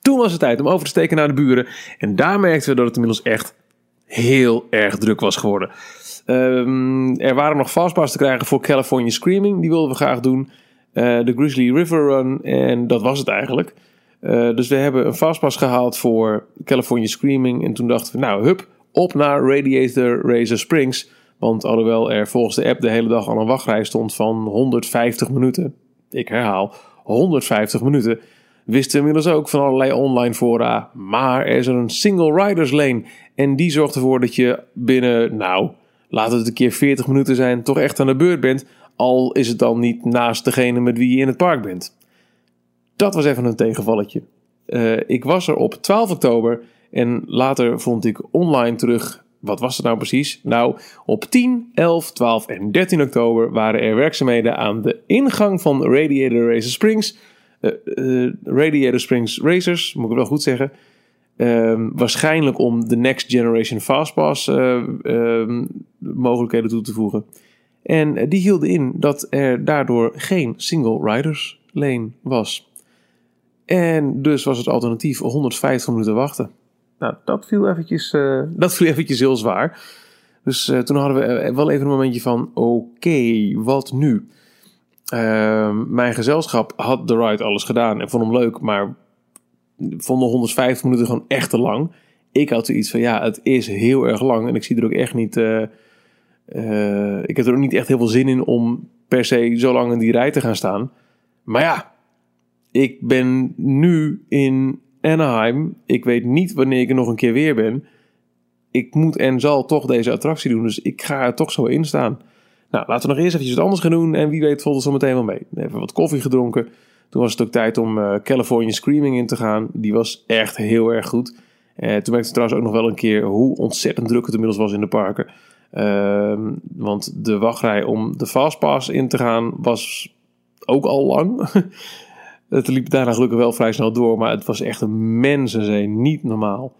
Toen was het tijd om over te steken naar de buren. En daar merkten we dat het inmiddels echt heel erg druk was geworden. Um, er waren nog fastpass te krijgen voor California Screaming. Die wilden we graag doen. Uh, de Grizzly River Run. En dat was het eigenlijk. Uh, dus we hebben een fastpass gehaald voor California Screaming. En toen dachten we, nou hup, op naar Radiator Razor Springs. Want alhoewel er volgens de app de hele dag al een wachtrij stond van 150 minuten. Ik herhaal, 150 minuten wisten inmiddels ook van allerlei online fora. Maar er is een single riders lane. En die zorgt ervoor dat je binnen, nou, laat het een keer 40 minuten zijn, toch echt aan de beurt bent. Al is het dan niet naast degene met wie je in het park bent. Dat was even een tegenvalletje. Uh, ik was er op 12 oktober en later vond ik online terug. Wat was het nou precies? Nou, op 10, 11, 12 en 13 oktober waren er werkzaamheden aan de ingang van Radiator Racer Springs Radiator Springs Racers, moet ik wel goed zeggen. Uh, waarschijnlijk om de Next Generation Fastpass uh, mogelijkheden toe te voegen. En die hielden in dat er daardoor geen single riders lane was. En dus was het alternatief 150 minuten wachten. Nou, dat viel eventjes, dat viel eventjes heel zwaar. Dus toen hadden we wel even een momentje van: oké, wat nu? Ehm, mijn gezelschap had de ride alles gedaan en vond hem leuk, maar vond de 150 minuten gewoon echt te lang. Ik had zoiets van, ja, het is heel erg lang en ik zie er ook echt niet... Uh, uh, ik heb er ook niet echt heel veel zin in om per se zo lang in die rij te gaan staan. Maar ja, ik ben nu in Anaheim. Ik weet niet wanneer ik er nog een keer weer ben. Ik moet en zal toch deze attractie doen, dus ik ga er toch zo in staan. Nou, laten we nog eerst even wat anders gaan doen. En wie weet valt er zo meteen wel mee. Even wat koffie gedronken. Toen was het ook tijd om uh, California Screaming in te gaan. Die was echt heel erg goed. Uh, toen merkte ik trouwens ook nog wel een keer hoe ontzettend druk het inmiddels was in de parken. Uh, want de wachtrij om de Fastpass in te gaan was ook al lang. (laughs) het liep daarna gelukkig wel vrij snel door. Maar het was echt een mensenzee. Niet normaal.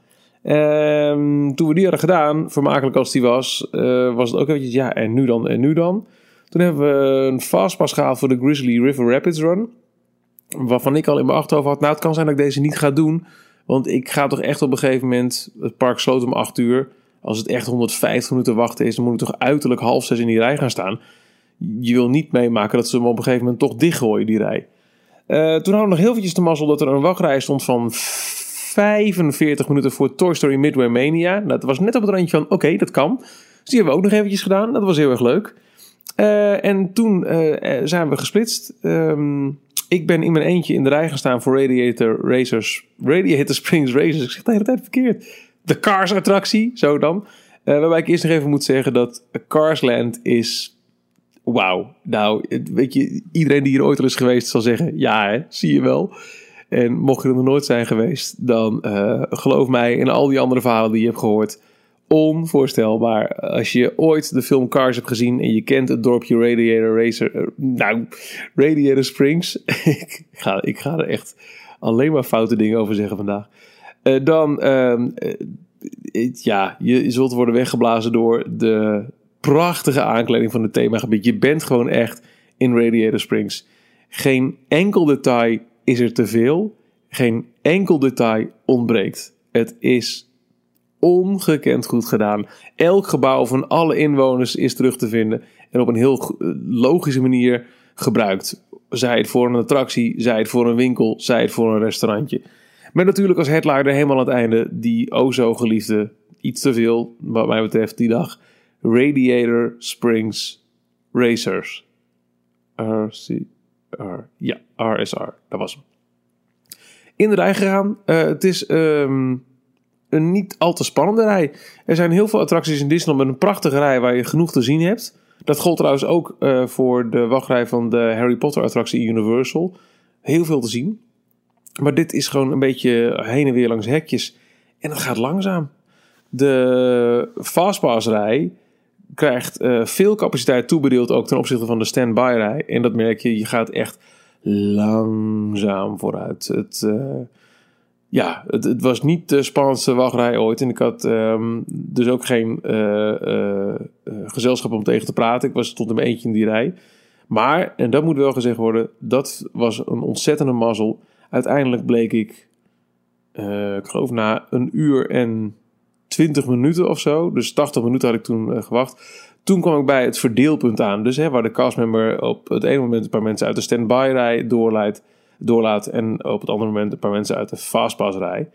Um, toen we die hadden gedaan, vermakelijk als die was, uh, was het ook eventjes, ja, en nu dan, en nu dan. Toen hebben we een fastpass gehaald voor de Grizzly River Rapids Run. Waarvan ik al in mijn achterhoofd had, nou het kan zijn dat ik deze niet ga doen. Want ik ga toch echt op een gegeven moment, het park sloot om 8 uur. Als het echt 150 minuten wachten is, dan moet ik toch uiterlijk half zes in die rij gaan staan. Je wil niet meemaken dat ze hem op een gegeven moment toch dichtgooien, die rij. Uh, toen hadden we nog heel eventjes de mazzel dat er een wachtrij stond van 45 minuten voor Toy Story Midway Mania. Nou, dat was net op het randje van, oké, dat kan. Dus die hebben we ook nog eventjes gedaan. Dat was heel erg leuk. Uh, en toen uh, zijn we gesplitst. Um, ik ben in mijn eentje in de rij gaan staan voor Radiator Racers. Radiator Springs Racers. Ik zeg de hele tijd verkeerd. De Cars attractie, zo dan. Waarbij ik eerst nog even moet zeggen dat Carsland is... Wauw. Nou, weet je, iedereen die hier ooit al is geweest zal zeggen... Ja, zie je wel. En mocht je er nog nooit zijn geweest, dan uh, geloof mij in al die andere verhalen die je hebt gehoord. Onvoorstelbaar. Als je ooit de film Cars hebt gezien en je kent het dorpje Radiator Racer, uh, nou, Radiator Springs. (laughs) ik, ga, ik ga er echt alleen maar foute dingen over zeggen vandaag. Uh, dan, ehm, ja, je zult worden weggeblazen door de prachtige aankleding van het themagebied. Je bent gewoon echt in Radiator Springs. Geen enkel detail is er te veel. Geen enkel detail ontbreekt. Het is ongekend goed gedaan. Elk gebouw van alle inwoners is terug te vinden en op een heel logische manier gebruikt. Zij het voor een attractie, zij het voor een winkel, zij het voor een restaurantje. Met natuurlijk als headliner helemaal aan het einde die o zo geliefde, iets te veel wat mij betreft die dag, Radiator Springs Racers. RC. R. Ja, RSR. Dat was hem. In de rij gegaan. Uh, het is um, een niet al te spannende rij. Er zijn heel veel attracties in Disneyland met een prachtige rij waar je genoeg te zien hebt. Dat gold trouwens ook uh, voor de wachtrij van de Harry Potter attractie Universal. Heel veel te zien. Maar dit is gewoon een beetje heen en weer langs hekjes. En het gaat langzaam. De Fastpass rij krijgt uh, veel capaciteit toebedeeld ook ten opzichte van de standby rij. En dat merk je, je gaat echt langzaam vooruit. Het, uh, ja, het, was niet de spannendste wachtrij ooit. En ik had ehm, dus ook geen uh, gezelschap om tegen te praten. Ik was tot een eentje in die rij. Maar, en dat moet wel gezegd worden, dat was een ontzettende mazzel. Uiteindelijk bleek ik, ik geloof na een uur en 20 minuten of zo, dus 80 minuten had ik toen gewacht. Toen kwam ik bij het verdeelpunt aan. Dus hè, waar de castmember op het ene moment een paar mensen uit de stand-by rij doorleidt doorlaat. En op het andere moment een paar mensen uit de fastpass rij.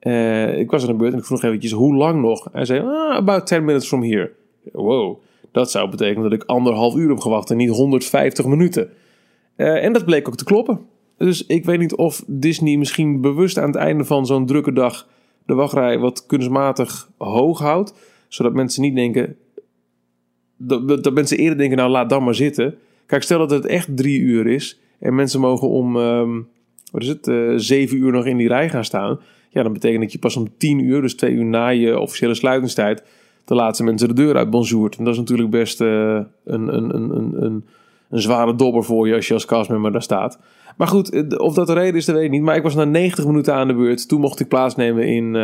Uh, ik was aan de beurt en ik vroeg eventjes hoe lang nog. Hij zei, ah, about 10 minutes from here. Wow, dat zou betekenen dat ik anderhalf uur heb gewacht en niet 150 minuten. Uh, en dat bleek ook te kloppen. Dus ik weet niet of Disney misschien bewust aan het einde van zo'n drukke dag de wachtrij wat kunstmatig hoog houdt. Zodat mensen niet denken. Dat, mensen eerder denken, nou laat dan maar zitten. Kijk, stel dat het echt drie uur is. En mensen mogen om, um, wat is het, uh, zeven uur nog in die rij gaan staan. Ja, dan betekent dat je pas om tien uur, dus twee uur na je officiële sluitingstijd, de laatste mensen de deur uit bonjourt. En dat is natuurlijk best uh, een, een, een, een, een zware dobber voor je als je als castmember daar staat. Maar goed, eh, of dat de reden is, dat weet ik niet. Maar ik was na 90 minuten aan de beurt. Toen mocht ik plaatsnemen in,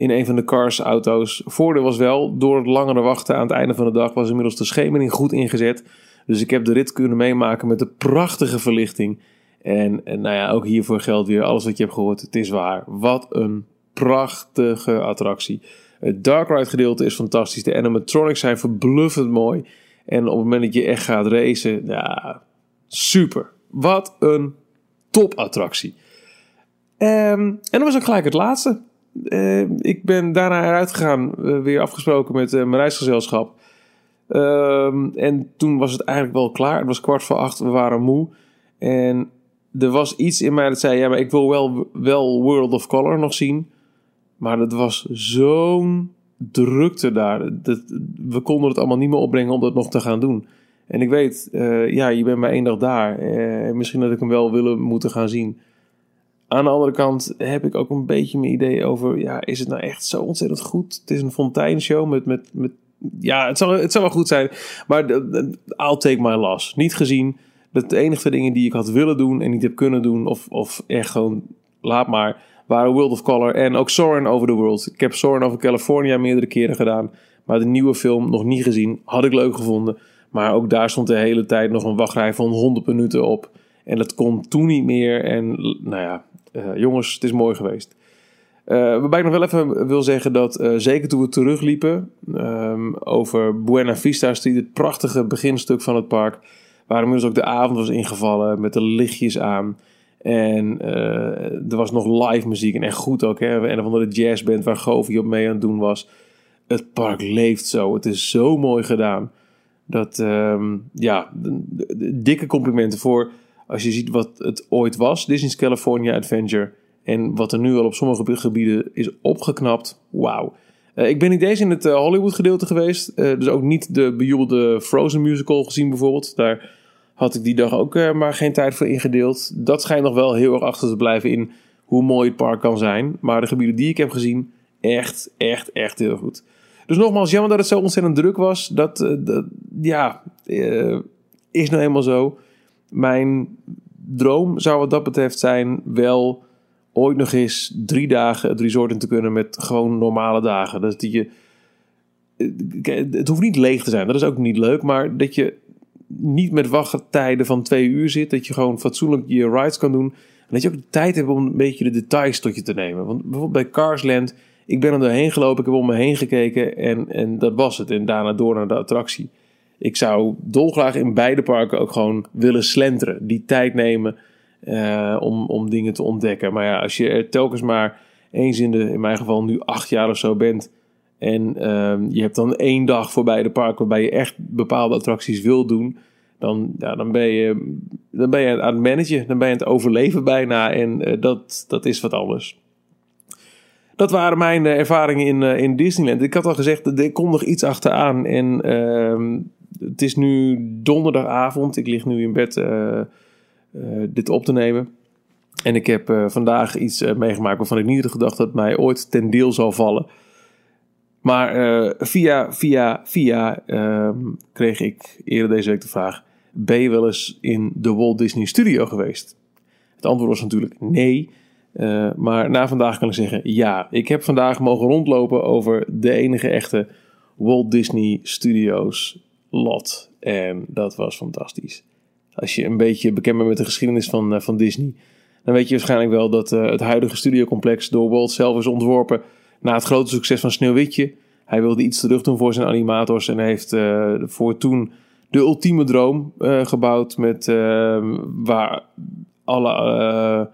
in een van de Cars-auto's. Voordeel was wel, door het langere wachten aan het einde van de dag... was inmiddels de schemering goed ingezet. Dus ik heb de rit kunnen meemaken met de prachtige verlichting. En, en nou ja, ook hiervoor geldt weer alles wat je hebt gehoord. Het is waar. Wat een prachtige attractie. Het Dark Ride gedeelte is fantastisch. De animatronics zijn verbluffend mooi. En op het moment dat je echt gaat racen, ja, super. Wat een topattractie. Um, en dat was ook gelijk het laatste. Uh, ik ben daarna eruit gegaan, uh, weer afgesproken met uh, mijn reisgezelschap. Um, en toen was het eigenlijk wel klaar. Het was kwart voor acht, we waren moe. En er was iets in mij dat zei: Ja, maar ik wil wel, wel World of Color nog zien. Maar dat was zo'n drukte daar. Dat, we konden het allemaal niet meer opbrengen om dat nog te gaan doen. En ik weet, ja, je bent maar één dag daar. Misschien dat ik hem wel willen moeten gaan zien. Aan de andere kant heb ik ook een beetje mijn idee over: ja, is het nou echt zo ontzettend goed? Het is een fonteinshow met, met, met ja, het zal, het zal wel goed zijn. Maar I'll take my loss. Niet gezien. Dat de enige dingen die ik had willen doen en niet heb kunnen doen, of, of echt gewoon laat maar, waren World of Color en ook Soarin' Over the World. Ik heb Soarin' Over California meerdere keren gedaan, maar de nieuwe film nog niet gezien. Had ik leuk gevonden. Maar ook daar stond de hele tijd nog een wachtrij van 100 minuten op. En dat kon toen niet meer. En nou ja, jongens, het is mooi geweest. Uh, waarbij ik nog wel even wil zeggen dat uh, zeker toen we terugliepen um, over Buena Vista het prachtige beginstuk van het park, waar inmiddels ook de avond was ingevallen met de lichtjes aan. En er was nog live muziek en echt goed ook. Hè? En van de jazzband waar Govi op mee aan het doen was. Het park leeft zo. Het is zo mooi gedaan. Dat, um, ja, dikke complimenten voor als je ziet wat het ooit was. Disney's California Adventure. En wat er nu al op sommige gebieden is opgeknapt, wauw. Uh, ik ben niet eens in het uh, Hollywood gedeelte geweest. Uh, dus ook niet de bejubelde Frozen musical gezien bijvoorbeeld. Daar had ik die dag ook maar geen tijd voor ingedeeld. Dat schijnt nog wel heel erg achter te blijven in hoe mooi het park kan zijn. Maar de gebieden die ik heb gezien, echt, echt, echt heel goed. Dus nogmaals, jammer dat het zo ontzettend druk was. Dat, dat ja, is nou eenmaal zo. Mijn droom zou wat dat betreft zijn wel ooit nog eens drie dagen het resort in te kunnen met gewoon normale dagen. Dat je, het hoeft niet leeg te zijn, dat is ook niet leuk, maar dat je niet met wachttijden van twee uur zit, dat je gewoon fatsoenlijk je rides kan doen. En dat je ook de tijd hebt om een beetje de details tot je te nemen. Want bijvoorbeeld bij Carsland, ik ben er doorheen gelopen, ik heb om me heen gekeken en, en dat was het. En daarna door naar de attractie. Ik zou dolgraag in beide parken ook gewoon willen slenteren. Die tijd nemen uh, om, om dingen te ontdekken. Maar ja, als je er telkens maar eens in de, in mijn geval nu acht jaar of zo bent. En uh, je hebt dan één dag voorbij de park waarbij je echt bepaalde attracties wil doen. Dan, ja, dan, ben je, dan ben je aan het managen. Dan ben je aan het overleven bijna. En uh, dat, dat is wat anders. Dat waren mijn uh, ervaringen in, in Disneyland. Ik had al gezegd, er komt nog iets achteraan. En ehm, het is nu donderdagavond. Ik lig nu in bed uh, dit op te nemen. En ik heb uh, vandaag iets meegemaakt waarvan ik niet had gedacht dat mij ooit ten deel zal vallen. Maar via, via, via ehm, kreeg ik eerder deze week de vraag: Ben je wel eens in de Walt Disney Studio geweest? Het antwoord was natuurlijk nee. Maar na vandaag kan ik zeggen, ja, ik heb vandaag mogen rondlopen over de enige echte Walt Disney Studios lot. En dat was fantastisch. Als je een beetje bekend bent met de geschiedenis van, uh, van Disney, dan weet je waarschijnlijk wel dat uh, het huidige studiocomplex door Walt zelf is ontworpen na het grote succes van Sneeuwwitje. Hij wilde iets terug doen voor zijn animators en heeft voor toen de ultieme droom gebouwd met waar alle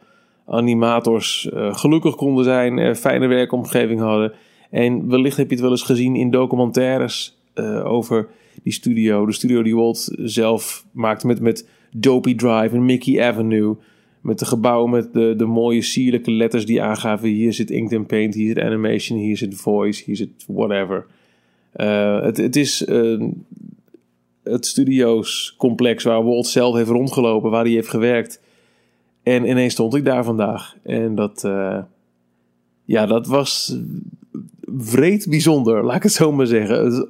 animators gelukkig konden zijn, fijne werkomgeving hadden. En wellicht heb je het wel eens gezien in documentaires over die studio. De studio die Walt zelf maakte met, met Dopey Drive en Mickey Avenue. Met de gebouwen met de, de mooie sierlijke letters die aangaven: hier zit Ink and Paint, hier zit Animation, hier zit Voice, hier zit whatever. het, het is het studio's complex waar Walt zelf heeft rondgelopen, waar hij heeft gewerkt. En ineens stond ik daar vandaag. En dat, uh, ja, dat was vreed bijzonder, laat ik het zo maar zeggen.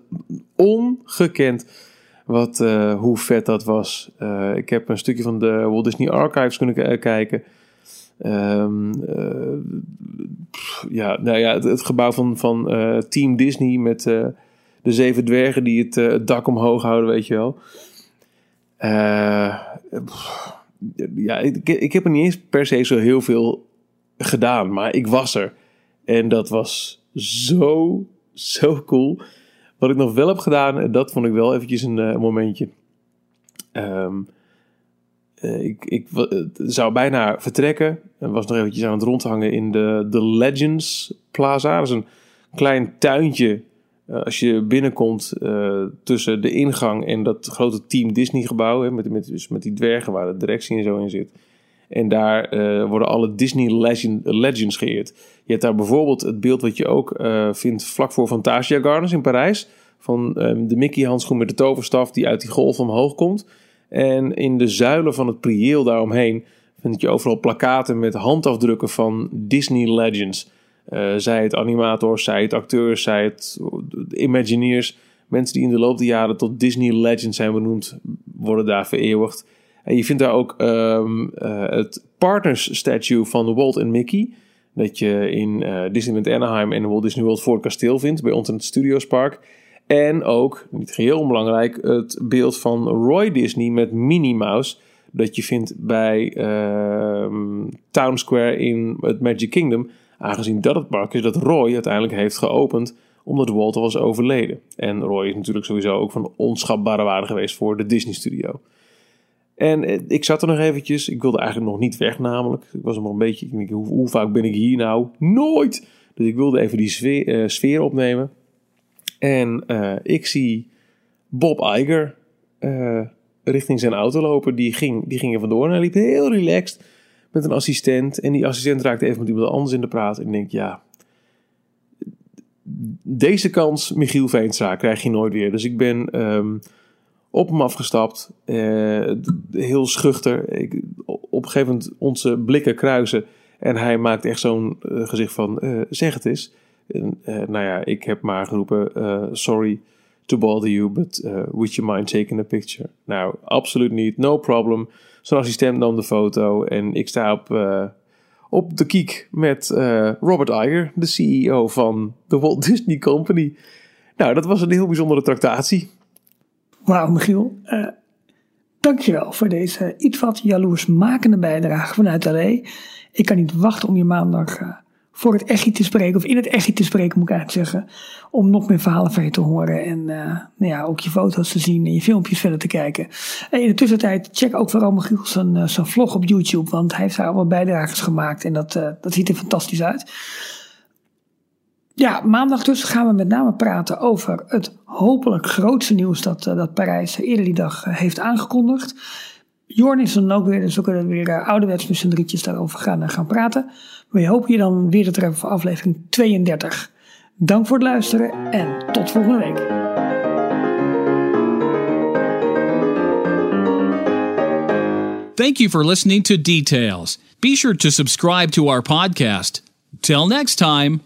Ongekend wat, uh, hoe vet dat was. Uh, ik heb een stukje van de Walt Disney Archives kunnen kijken. Um, ja, nou ja, het, gebouw van, van Team Disney met de zeven dwergen die het, dak omhoog houden, weet je wel. Ja, ik, ik heb er niet eens per se zo heel veel gedaan, maar ik was er. En dat was zo, zo cool. Wat ik nog wel heb gedaan, dat vond ik wel eventjes een uh, momentje. Um, uh, ik, ik zou bijna vertrekken. En was nog eventjes aan het rondhangen in de, de Legends Plaza. Dat is een klein tuintje als je binnenkomt tussen de ingang en dat grote Team Disney gebouw, hè, met, met, dus met die dwergen waar de directie en zo in zit. En daar worden alle Disney legend, Legends geëerd. Je hebt daar bijvoorbeeld het beeld wat je ook vindt vlak voor Fantasia Gardens in Parijs. Van um, de Mickey handschoen met de toverstaf die uit die golf omhoog komt. En in de zuilen van het prieel daaromheen vind je overal plakaten met handafdrukken van Disney Legends. Uh, zij het animators, zij het acteurs, zij het Imagineers. Mensen die in de loop der jaren tot Disney Legends zijn benoemd, worden daar vereeuwigd. En je vindt daar ook uh, het Partners Statue van Walt en Mickey. Dat je in uh, Disneyland Anaheim en Walt Disney World voor het kasteel vindt, bij ons Studios Park. En ook, niet geheel onbelangrijk, het beeld van Roy Disney met Minnie Mouse. Dat je vindt bij uh, Town Square in het Magic Kingdom. Aangezien dat het park is dat Roy uiteindelijk heeft geopend omdat Walter was overleden. En Roy is natuurlijk sowieso ook van onschatbare waarde geweest voor de Disney Studio. En eh, ik zat er nog eventjes. Ik wilde eigenlijk nog niet weg namelijk. Ik was nog een beetje... Ik hoe, hoe, vaak ben ik hier nou? Nooit! Dus ik wilde even die sfeer, uh, sfeer opnemen. En uh, ik zie Bob Iger richting zijn auto lopen. Die ging, die ging er vandoor en liep heel relaxed met een assistent. En die assistent raakte even met iemand anders in de praat. En ik denk, ja, deze kans, Michiel Veenstra, krijg je nooit weer. Dus ik ben um, op hem afgestapt. Uh, heel schuchter. Ik, op een gegeven moment onze blikken kruisen. En hij maakt echt zo'n uh, gezicht van, uh, zeg het eens. En, nou ja, ik heb maar geroepen, sorry to bother you, but would you mind taking a picture? Nou, absoluut niet, no problem. Zijn assistent nam de foto en ik sta op, op de kiek met Robert Iger, de CEO van de Walt Disney Company. Nou, dat was een heel bijzondere tractatie. Wauw, Michiel. Uh, dankjewel voor deze iets wat jaloersmakende bijdrage vanuit LA. Ik kan niet wachten om je maandag voor het echi te spreken, of in het echi te spreken moet ik eigenlijk zeggen, om nog meer verhalen van je te horen en uh, nou ja, ook je foto's te zien en je filmpjes verder te kijken. En in de tussentijd check ook vooral Michiel zijn, zijn vlog op YouTube, want hij heeft daar al wat bijdragers gemaakt en dat, dat ziet er fantastisch uit. Ja, maandag dus gaan we met name praten over het hopelijk grootste nieuws dat, dat Parijs eerder die dag heeft aangekondigd. Jorn is dan ook weer, dus we kunnen weer uh, ouderwets met z'n drietjes daarover gaan, gaan praten. We hopen je dan weer te treffen voor aflevering 32. Dank voor het luisteren en tot volgende week. Thank you for listening to Details. Be sure to subscribe to our podcast. Till next time.